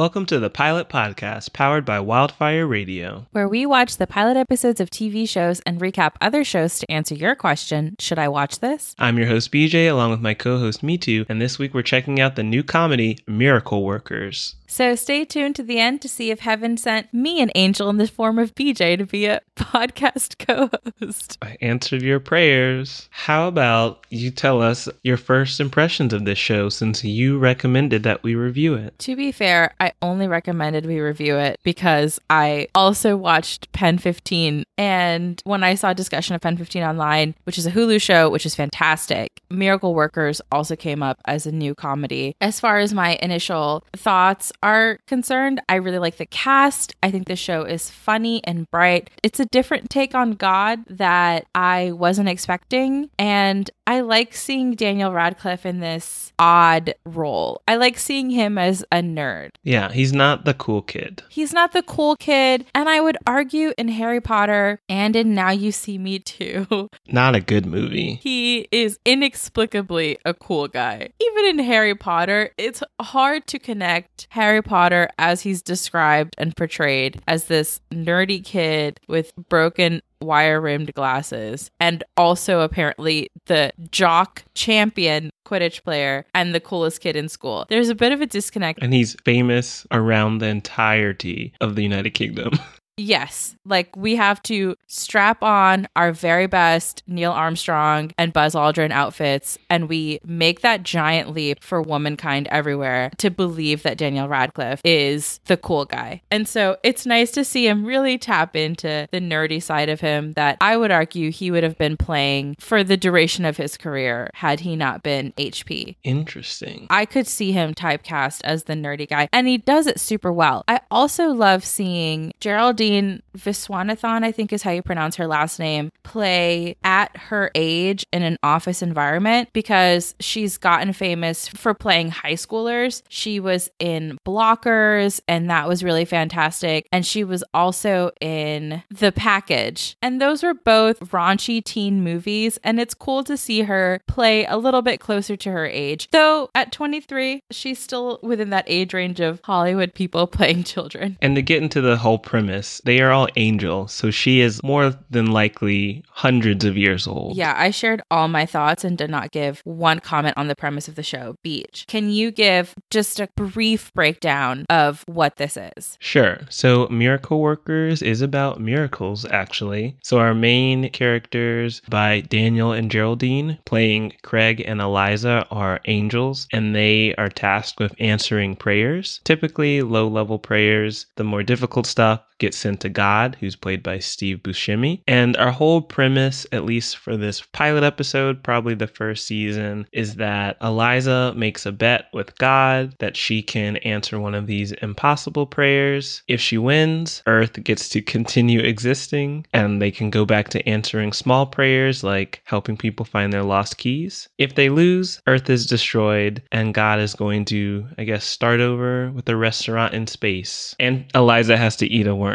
Welcome to the Pilot Podcast, powered by Wildfire Radio. where we watch the pilot episodes of TV shows and recap other shows to answer your question Should I watch this? I'm your host, BJ, along with my co host, Me Too, and this week we're checking out the new comedy, Miracle Workers. So stay tuned to the end to see if heaven sent me an angel in the form of BJ to be a podcast co host. I answered your prayers. How about you tell us your first impressions of this show since you recommended that we review it? To be fair, I only recommended we review it because I also watched Pen 15. And when I saw a discussion of Pen 15 online, which is a Hulu show, which is fantastic, Miracle Workers also came up as a new comedy. As far as my initial thoughts are concerned, I really like the cast. I think the show is funny and bright. It's a different take on God that I wasn't expecting. And I like seeing Daniel Radcliffe in this odd role. I like seeing him as a nerd. Yeah, he's not the cool kid. He's not the cool kid. And I would argue in Harry Potter and in Now You See Me Too, Not a good movie. he is inexplicably a cool guy. Even in Harry Potter, it's hard to connect Harry Potter as he's described and portrayed as this nerdy kid with broken wire rimmed glasses and also apparently the jock champion Quidditch player and the coolest kid in school. There's a bit of a disconnect. And he's famous around the entirety of the United Kingdom. Yes, like we have to strap on our very best Neil Armstrong and Buzz Aldrin outfits, and we make that giant leap for womankind everywhere to believe that Daniel Radcliffe is the cool guy. And so it's nice to see him really tap into the nerdy side of him that I would argue he would have been playing for the duration of his career had he not been HP. Interesting. I could see him typecast as the nerdy guy, and he does it super well. I also love seeing Geraldine seen Viswanathan, I think is how you pronounce her last name, play at her age in an office environment because she's gotten famous for playing high schoolers. She was in Blockers, and that was really fantastic. And she was also in The Package. And those were both raunchy teen movies, and it's cool to see her play a little bit closer to her age. Though at 23, she's still within that age range of Hollywood people playing children. And to get into the whole premise, they are all angels, so she is more than likely hundreds of years old. Yeah, I shared all my thoughts and did not give one comment on the premise of the show, BJ. Can you give just a brief breakdown of what this is? Sure. So, Miracle Workers is about miracles, actually. So, our main characters by Daniel and Geraldine, playing Craig and Eliza, are angels, and they are tasked with answering prayers, typically low level prayers. The more difficult stuff gets sent to God, who's played by Steve Buscemi. And our whole premise, at least for this pilot episode, probably the first season, is that Eliza makes a bet with God that she can answer one of these impossible prayers. If she wins, Earth gets to continue existing and they can go back to answering small prayers like helping people find their lost keys. If they lose, Earth is destroyed and God is going to, I guess, start over with a restaurant in space. And Eliza has to eat a worm.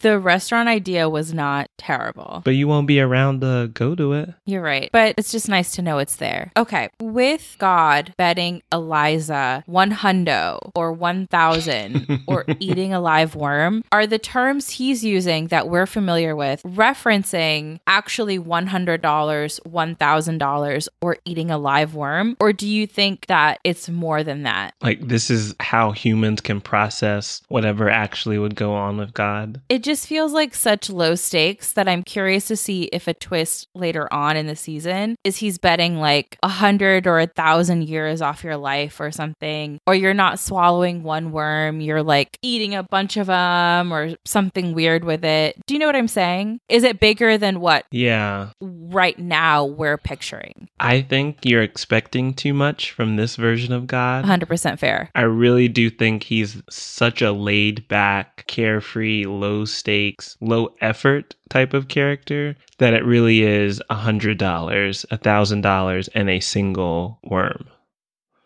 The restaurant idea was not terrible. But you won't be around to go to it. You're right. But it's just nice to know it's there. Okay. With God betting Eliza one hundo or 1,000 or eating a live worm, are the terms he's using that we're familiar with referencing actually $100, $1,000 or eating a live worm? Or do you think that it's more than that? Like, this is how humans can process whatever actually would go on with God. It just feels like such low stakes that I'm curious to see if a twist later on in the season is he's betting like a hundred or a thousand years off your life or something, or you're not swallowing one worm, you're like eating a bunch of them or something weird with it. Do you know what I'm saying? Is it bigger than what Yeah. right now we're picturing? I think you're expecting too much from this version of God. 100% fair. I really do think he's such a laid back, carefree, low stakes, low effort type of character that it really is a hundred dollars, a thousand dollars, and a single worm.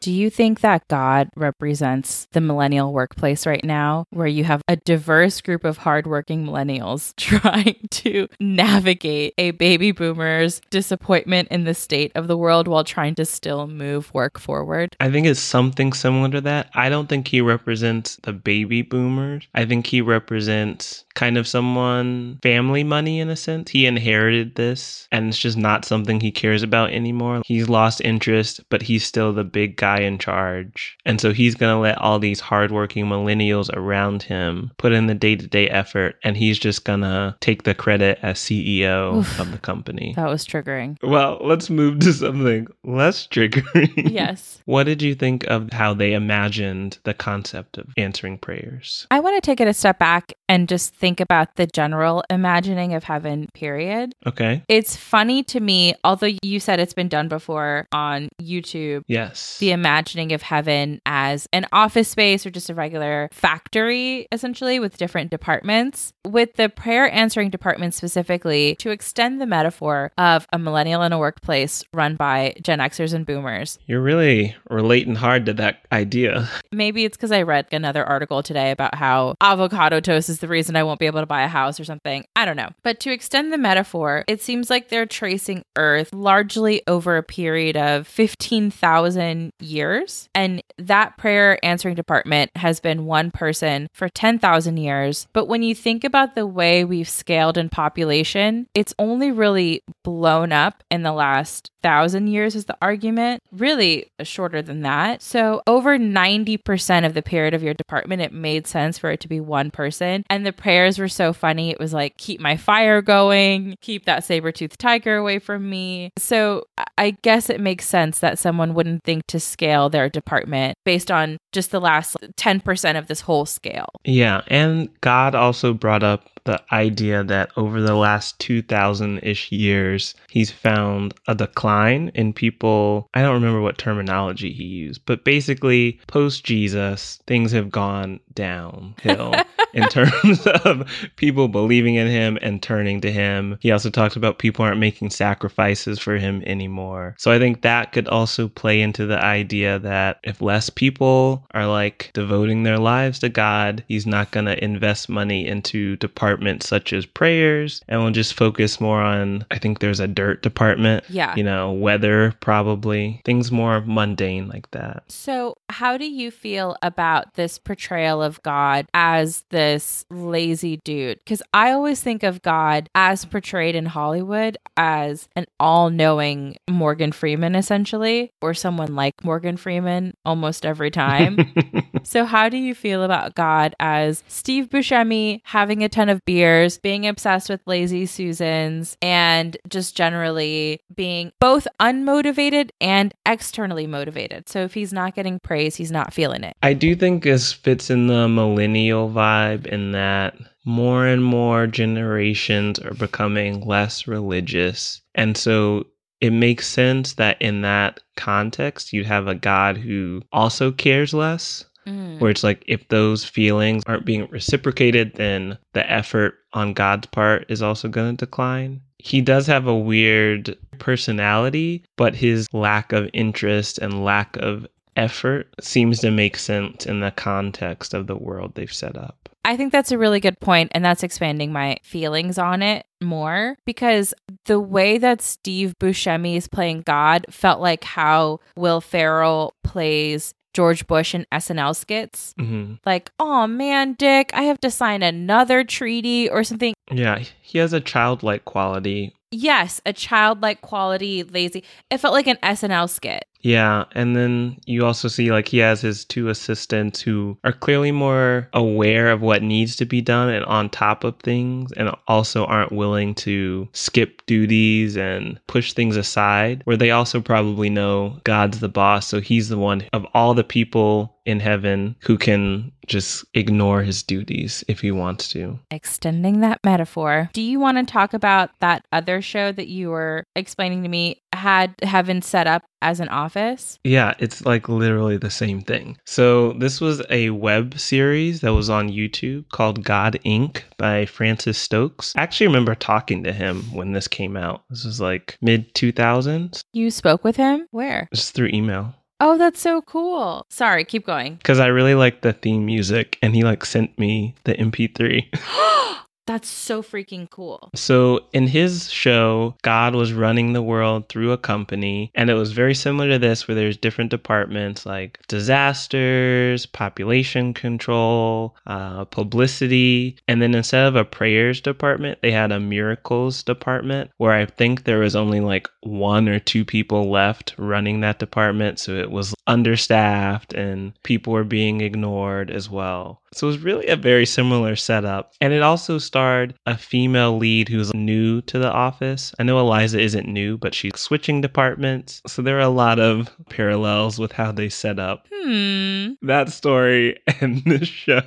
Do you think that God represents the millennial workplace right now, where you have a diverse group of hardworking millennials trying to navigate a baby boomer's disappointment in the state of the world while trying to still move work forward? I think it's something similar to that. I don't think he represents the baby boomers. I think he represents kind of someone family money in a sense. He inherited this and it's just not something he cares about anymore. He's lost interest, but he's still the big guy in charge. And so he's going to let all these hardworking millennials around him put in the day to day effort and he's just going to take the credit as CEO Oof, of the company. That was triggering. Well, let's move to something less triggering. Yes. what did you think of how they imagined the concept of answering prayers? I want to take it a step back and just think think about the general imagining of heaven, period. Okay. It's funny to me, although you said it's been done before on YouTube. Yes. The imagining of heaven as an office space or just a regular factory, essentially, with different departments. With the prayer answering department specifically, to extend the metaphor of a millennial in a workplace run by Gen Xers and boomers. You're really relating hard to that idea. Maybe it's because I read another article today about how avocado toast is the reason I won't won't be able to buy a house or something. I don't know. But to extend the metaphor, it seems like they're tracing Earth largely over a period of 15,000 years. And that prayer answering department has been one person for 10,000 years. But when you think about the way we've scaled in population, it's only really blown up in the last thousand years, is the argument. Really shorter than that. So over 90% of the period of your department, it made sense for it to be one person. And the prayers were so funny. It was like, keep my fire going, keep that saber toothed tiger away from me. So I guess it makes sense that someone wouldn't think to scale their department based on just the last 10% of this whole scale. Yeah. And God also brought up the idea that over the last 2000 ish years, he's found a decline in people. I don't remember what terminology he used, but basically, post Jesus, things have gone downhill in terms of people believing in him and turning to him. He also talks about people aren't making sacrifices for him anymore. So I think that could also play into the idea that if less people are like devoting their lives to God, he's not going to invest money into departments such as prayers and we'll just focus more on, I think there's a dirt department. Yeah. You know, weather probably, things more mundane like that. So, how do you feel about this portrayal of God as this lazy dude? Because I always think of God as portrayed in Hollywood as an all knowing Morgan Freeman, essentially, or someone like Morgan Freeman almost every time. so, how do you feel about God as Steve Buscemi having a ton of beers, being obsessed with lazy Susans, and just generally being both unmotivated and externally motivated? So, if he's not getting praise, he's not feeling it. I do think this fits in the millennial vibe in that more and more generations are becoming less religious. And so it makes sense that in that context, you'd have a God who also cares less. Mm. Where it's like, if those feelings aren't being reciprocated, then the effort on God's part is also going to decline. He does have a weird personality, but his lack of interest and lack of effort seems to make sense in the context of the world they've set up. I think that's a really good point, and that's expanding my feelings on it more because the way that Steve Buscemi is playing God felt like how Will Ferrell plays George Bush and SNL skits. Mm-hmm. Like, oh man, Dick, I have to sign another treaty or something. Yeah, he has a childlike quality. Yes, a childlike quality, lazy. It felt like an SNL skit. Yeah, and then you also see like he has his two assistants who are clearly more aware of what needs to be done and on top of things and also aren't willing to skip duties and push things aside where they also probably know God's the boss so he's the one of all the people in heaven who can just ignore his duties if he wants to. Extending that metaphor, do you want to talk about that other show that you were explaining to me had heaven set up as an office? Yeah, it's like literally the same thing. So, this was a web series that was on YouTube called God Inc. by Francis Stokes. I actually remember talking to him when this came out. This was like mid 2000s. You spoke with him? Where? Just through email. Oh, that's so cool. Sorry, keep going. Because I really like the theme music, and he like sent me the MP3. That's so freaking cool. So, in his show, God was running the world through a company, and it was very similar to this, where there's different departments like disasters, population control, uh, publicity, and then instead of a prayers department, they had a miracles department, where I think there was only like one or two people left running that department, so it was understaffed and people were being ignored as well. So it was really a very similar setup. And it also starred a female lead who's new to the office. I know Eliza isn't new, but she's switching departments. So there are a lot of parallels with how they set up Hmm. that story and this show.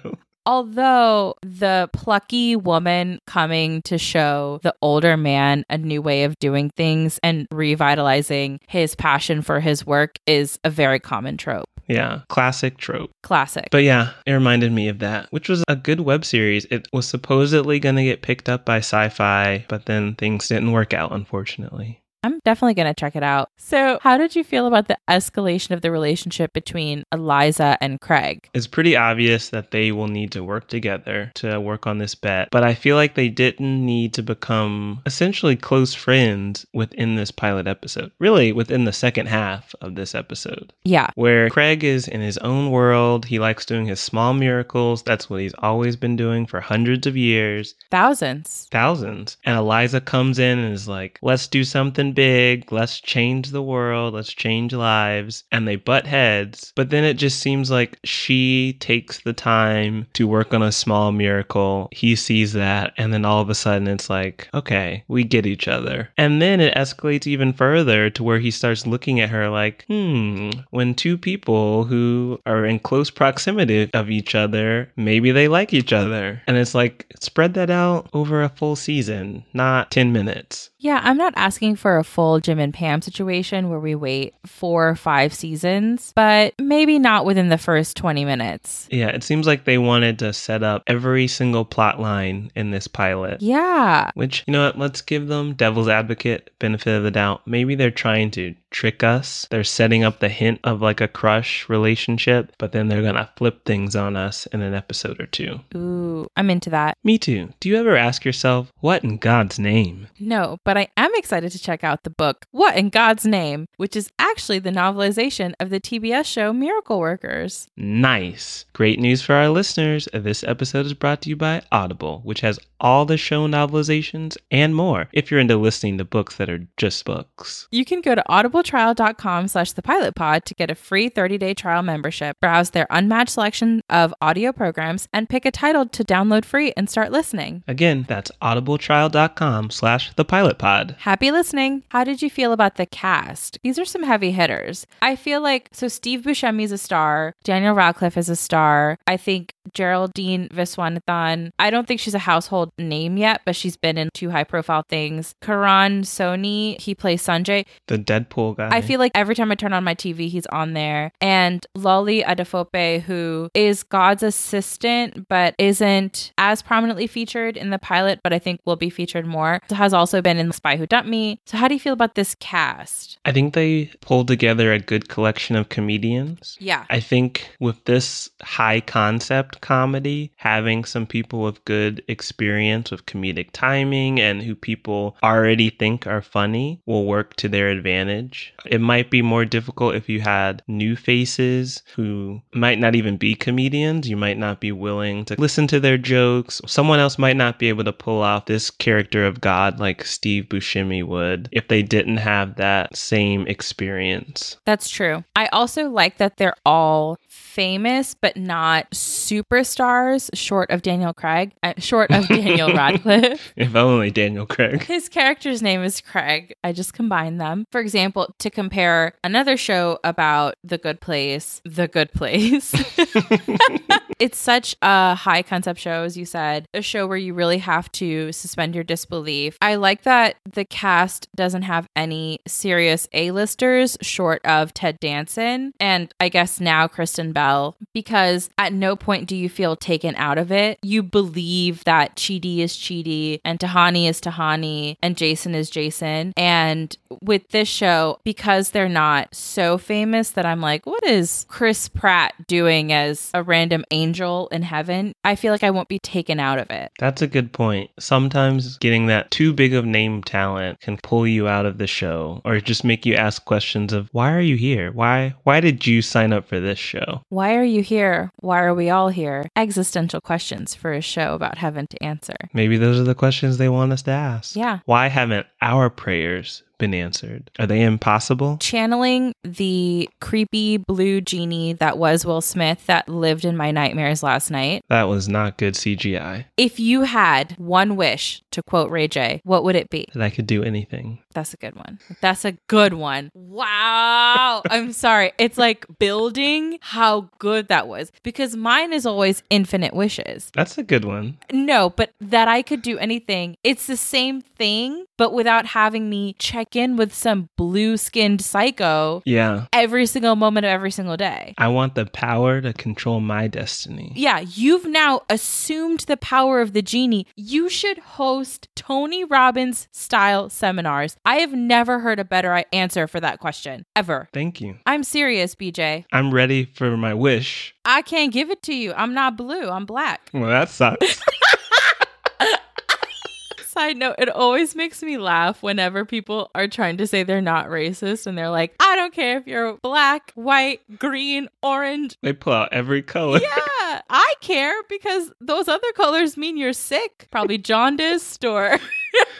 Although the plucky woman coming to show the older man a new way of doing things and revitalizing his passion for his work is a very common trope. Yeah, classic trope. Classic. But yeah, it reminded me of that, which was a good web series. It was supposedly going to get picked up by sci fi, but then things didn't work out, unfortunately. Definitely going to check it out. So, how did you feel about the escalation of the relationship between Eliza and Craig? It's pretty obvious that they will need to work together to work on this bet, but I feel like they didn't need to become essentially close friends within this pilot episode. Really, within the second half of this episode, Yeah. where Craig is in his own world. He likes doing his small miracles. That's what he's always been doing for hundreds of years, Thousands. thousands. And Eliza comes in and is like, let's do something big. Let's change the world. Let's change lives. And they butt heads. But then it just seems like she takes the time to work on a small miracle. He sees that. And then all of a sudden it's like, okay, we get each other. And then it escalates even further to where he starts looking at her like, hmm, when two people who are in close proximity of each other, maybe they like each other. And it's like, spread that out over a full season, not 10 minutes. Yeah, I'm not asking for a full Jim and Pam situation where we wait four or five seasons, but maybe not within the first 20 minutes. Yeah, it seems like they wanted to set up every single plot line in this pilot. Yeah. Which, you know what, let's give them devil's advocate benefit of the doubt. Maybe they're trying to trick us. They're setting up the hint of like a crush relationship, but then they're gonna flip things on us in an episode or two. Ooh, I'm into that. Me too. Do you ever ask yourself, what in God's name? No, but I am excited to check out the book, What in God's Name, which is actually the novelization of the TBS show Miracle Workers. Nice. Great news for our listeners. This episode is brought to you by Audible, which has all the show novelizations and more if you're into listening to books that are just books. You can go to audibletrial.com slash the pilot pod to get a free 30-day trial membership, browse their unmatched selection of audio programs, and pick a title to download free and start listening. Again, that's audibletrial.com slash the pilot pod. Happy listening. How did you feel about the cast? These are some heavy hitters. I feel like so Steve Buscemi's a star, Daniel Radcliffe is a star. I think Geraldine Viswanathan. I don't think she's a household name yet, but she's been in two high profile things. Karan Soni, he plays Sanjay. The Deadpool guy. I feel like every time I turn on my TV, he's on there. And Lolly Adefope, who is God's assistant, but isn't as prominently featured in the pilot, but I think will be featured more, has also been in The Spy Who Dumped Me. So, how do you feel about this cast? I think they pulled together a good collection of comedians. Yeah. I think with this high concept comedy, having some people with good experience with comedic timing and who people already think are funny will work to their advantage. It might be more difficult if you had new faces who might not even be comedians. You might not be willing to listen to their jokes. Someone else might not be able to pull off this character of God like Steve Buscemi would if they didn't have that same experience. That's true. I also like that they're all famous, but not superstars, short of Daniel Craig, uh, short of Daniel Radcliffe. If only Daniel Craig. His character's name is Craig. I just combined them. For example, to compare another show about The Good Place, The Good Place. It's such a high concept show, as you said, a show where you really have to suspend your disbelief. I like that the cast doesn't have any serious A-listers short of Ted Danson and I guess now Kristen Bell, because at no point do you feel taken out of it. You believe that Chidi is Chidi and Tahani is Tahani and Jason is Jason. And with this show, because they're not so famous that I'm like, what is Chris Pratt doing as a random angel in heaven? I feel like I won't be taken out of it. That's a good point. Sometimes getting that too big of name talent can pull you out of the show or just make you ask questions of why are you here? Why why did you sign up for this show? Why are you here? Why are we all here? Existential questions for a show about heaven to answer. Maybe those are the questions they want us to ask. Yeah. Why haven't our prayers been answered? Are they impossible? Channeling the creepy blue genie that was Will Smith that lived in my nightmares last night. That was not good CGI. If you had one wish, to quote Ray J, what would it be? That I could do anything. That's a good one. That's a good one. Wow. I'm sorry. It's like building how good that was because mine is always infinite wishes. That's a good one. No, but that I could do anything. It's the same thing, but without having me check in with some blue skinned psycho Yeah. every single moment of every single day. I want the power to control my destiny. Yeah, you've now assumed the power of the genie. You should host Tony Robbins style seminars. I have never heard a better answer for that question, ever. Thank you. I'm serious, BJ. I'm ready for my wish. I can't give it to you. I'm not blue, I'm black. Well, that sucks. Side note, it always makes me laugh whenever people are trying to say they're not racist and they're like, I don't care if you're black, white, green, orange. they pull out every color. Yeah, I care because those other colors mean you're sick. Probably jaundiced or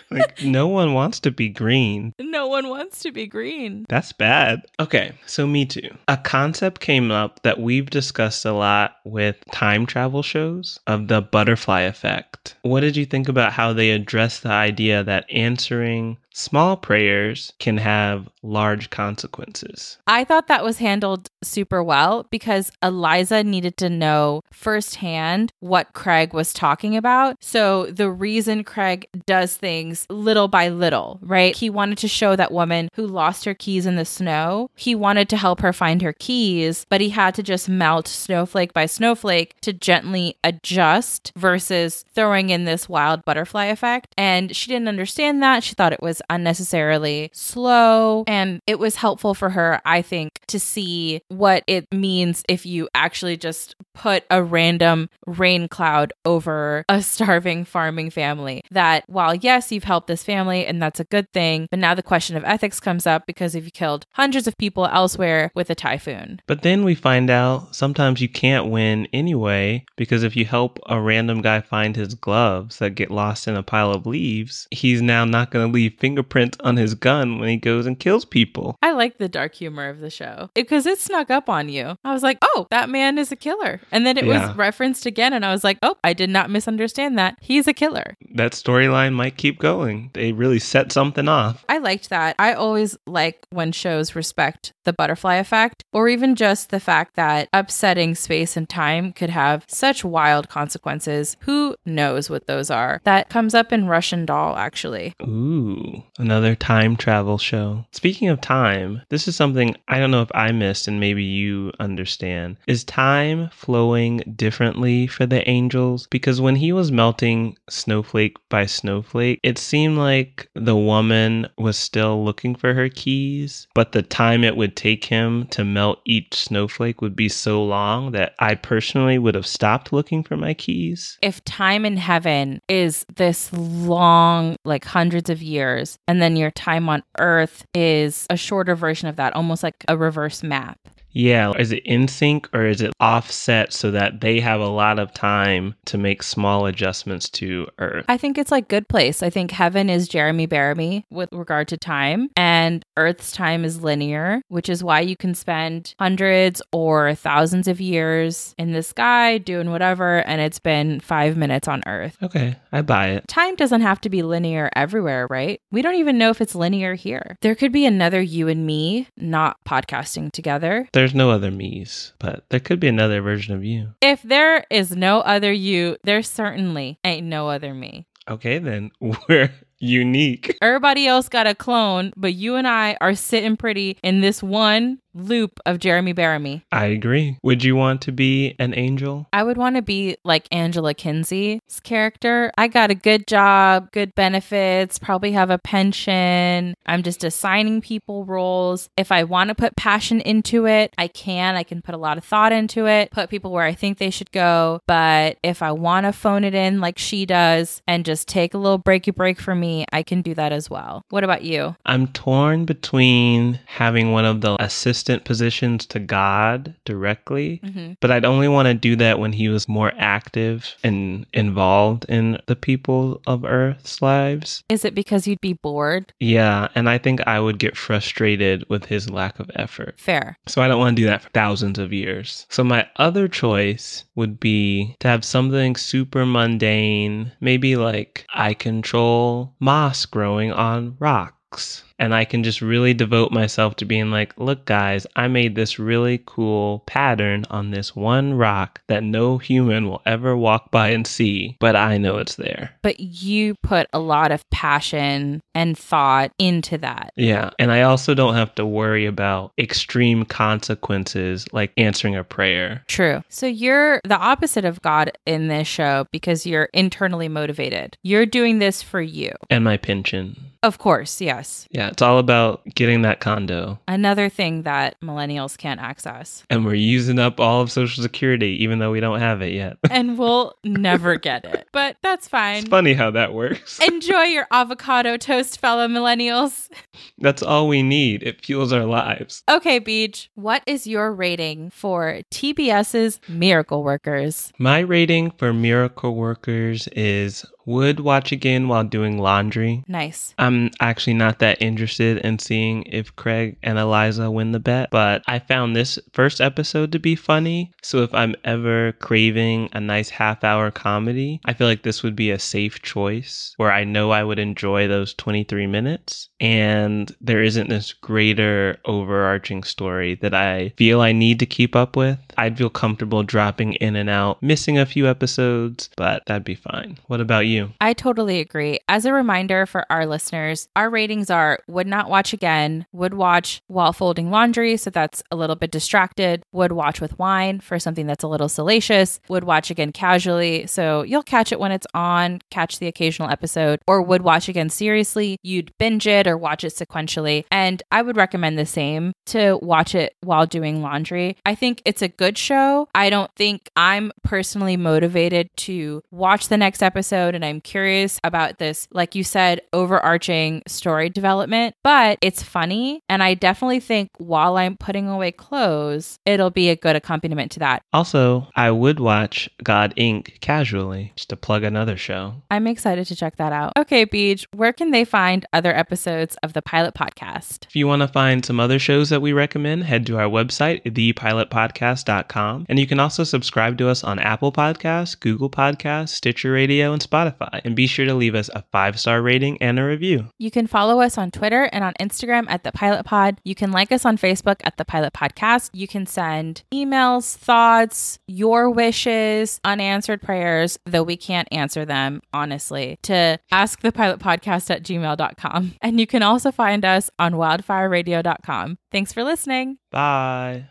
like, no one wants to be green. no one wants to be green. That's bad. Okay, so me too. A concept came up that we've discussed a lot with time travel shows of the butterfly effect. What did you think about how they address the idea that answering small prayers can have large consequences? I thought that was handled super well because Eliza needed to know firsthand what Craig was talking about. So the reason Craig does things little by little, right? He wanted to show that woman who lost her keys in the snow. He wanted to help her find her keys, but he had to just melt snowflake by snowflake to gently adjust versus throwing in this wild butterfly effect. And she didn't understand that. She thought it was unnecessarily slow. And it was helpful for her, I think, to see what it means if you actually just put a random rain cloud over a starving farming family. That while, yes, you've helped this family and that's a good thing, but now the question of ethics comes up because if you killed hundreds of people elsewhere with a typhoon. But then we find out sometimes you can't win anyway because if you help a random guy find his gloves that get lost in a pile of leaves, he's now not going to leave fingerprints on his gun when he goes and kills people. I like the dark humor of the show because it snuck up on you. I was like, oh, that man is a killer. And then it Yeah. was referenced again, and I was like, oh, I did not misunderstand that. He's a killer. That storyline might keep going. They really set something off. I liked that. I always like when shows respect the butterfly effect, or even just the fact that upsetting space and time could have such wild consequences. Who knows what those are? That comes up in Russian Doll, actually. Ooh, another time travel show. Speaking of time, this is something I don't know if I missed and maybe you understand. Is time flowing differently for the angels? Because when he was melting snowflake by snowflake, it seemed like the woman was still looking for her keys, but the time it would take him to melt each snowflake would be so long that I personally would have stopped looking for my keys. if time in heaven is this long, like hundreds of years, and then your time on earth is a shorter version of that, almost like a reverse map. Yeah, is it in sync or is it offset so that they have a lot of time to make small adjustments to Earth? I think it's like good place. I think heaven is Jeremy Bearimy with regard to time, and Earth's time is linear, which is why you can spend hundreds or thousands of years in the sky doing whatever, and it's been five minutes on Earth. Okay, I buy it. Time doesn't have to be linear everywhere, right? We don't even know if it's linear here. There could be another you and me not podcasting together. There's no other me's, but there could be another version of you. If there is no other you, there certainly ain't no other me. Okay, then we're unique. Everybody else got a clone, but you and I are sitting pretty in this one loop of Jeremy Bearimy. I agree. Would you want to be an angel? I would want to be like Angela Kinsey's character. I got a good job, good benefits, probably have a pension. I'm just assigning people roles. If I want to put passion into it, I can. I can put a lot of thought into it, put people where I think they should go. But if I want to phone it in like she does and just take a little breaky break for me, I can do that as well. What about you? I'm torn between having one of the positions to God directly, Mm-hmm. but I'd only want to do that when he was more active and involved in the people of Earth's lives. Is it because you'd be bored? Yeah, and I think I would get frustrated with his lack of effort. Fair. So I don't want to do that for thousands of years. So my other choice would be to have something super mundane, maybe like I control moss growing on rocks. And I can just really devote myself to being like, look, guys, I made this really cool pattern on this one rock that no human will ever walk by and see, but I know it's there. But you put a lot of passion and thought into that. Yeah. And I also don't have to worry about extreme consequences like answering a prayer. True. So you're the opposite of God in this show because you're internally motivated. You're doing this for you. And my pension. Of course, yes. Yeah, it's all about getting that condo. Another thing that millennials can't access. And we're using up all of Social Security, even though we don't have it yet. And we'll never get it. But that's fine. it's funny how that works. Enjoy your avocado toast, fellow millennials. That's all we need. It fuels our lives. Okay, BJ, what is your rating for TBS's Miracle Workers? My rating for Miracle Workers is would watch again while doing laundry. Nice. I'm actually not that interested in seeing if Craig and Eliza win the bet, but I found this first episode to be funny. So if I'm ever craving a nice half hour comedy, I feel like this would be a safe choice where I know I would enjoy those 23 minutes and there isn't this greater overarching story that I feel I need to keep up with. I'd feel comfortable dropping in and out, missing a few episodes, but that'd be fine. What about you? I totally agree. As a reminder for our listeners, our ratings are would not watch again, would watch while folding laundry, so that's a little bit distracted, would watch with wine for something that's a little salacious, would watch again casually, so you'll catch it when it's on, catch the occasional episode, or would watch again seriously, you'd binge it or watch it sequentially. And I would recommend the same to watch it while doing laundry. I think it's a good show. I don't think I'm personally motivated to watch the next episode and I'm curious about this, like you said, overarching story development, but it's funny. And I definitely think while I'm putting away clothes, it'll be a good accompaniment to that. Also, I would watch God Inc. casually, just to plug another show. I'm excited to check that out. Okay, BJ, where can they find other episodes of the Pilot Podcast? If you want to find some other shows that we recommend, head to our website, thepilotpodcast.com. And you can also subscribe to us on Apple Podcasts, Google Podcasts, Stitcher Radio, and Spotify. And be sure to leave us a five star rating and a review. You can follow us on Twitter and on Instagram at the Pilot Pod. You can like us on Facebook at the Pilot Podcast. You can send emails, thoughts, your wishes, unanswered prayers, though we can't answer them, honestly, to askthepilotpodcast at gmail.com. And you can also find us on wildfireradio.com. Thanks for listening. Bye.